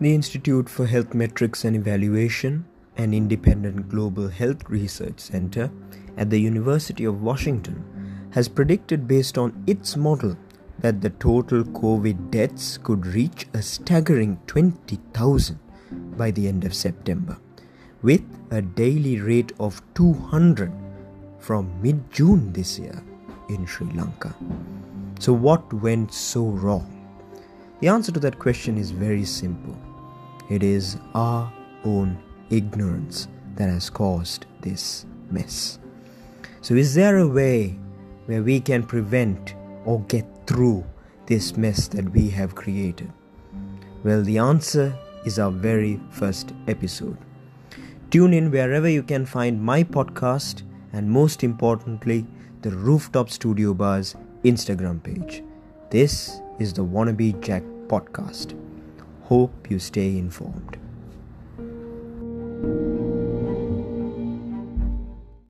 The Institute for Health Metrics and Evaluation, an independent global health research center at the University of Washington, has predicted based on its model that the total COVID deaths could reach a staggering 20,000 by the end of September, with a daily rate of 200 from mid June this year in Sri Lanka. So, what went so wrong? The answer to that question is very simple it is our own ignorance that has caused this mess. So, is there a way where we can prevent or get through this mess that we have created? Well, the answer is our very first episode. Tune in wherever you can find my podcast and, most importantly, the Rooftop Studio Bar's Instagram page. This is the Wannabe Jack podcast. Hope you stay informed.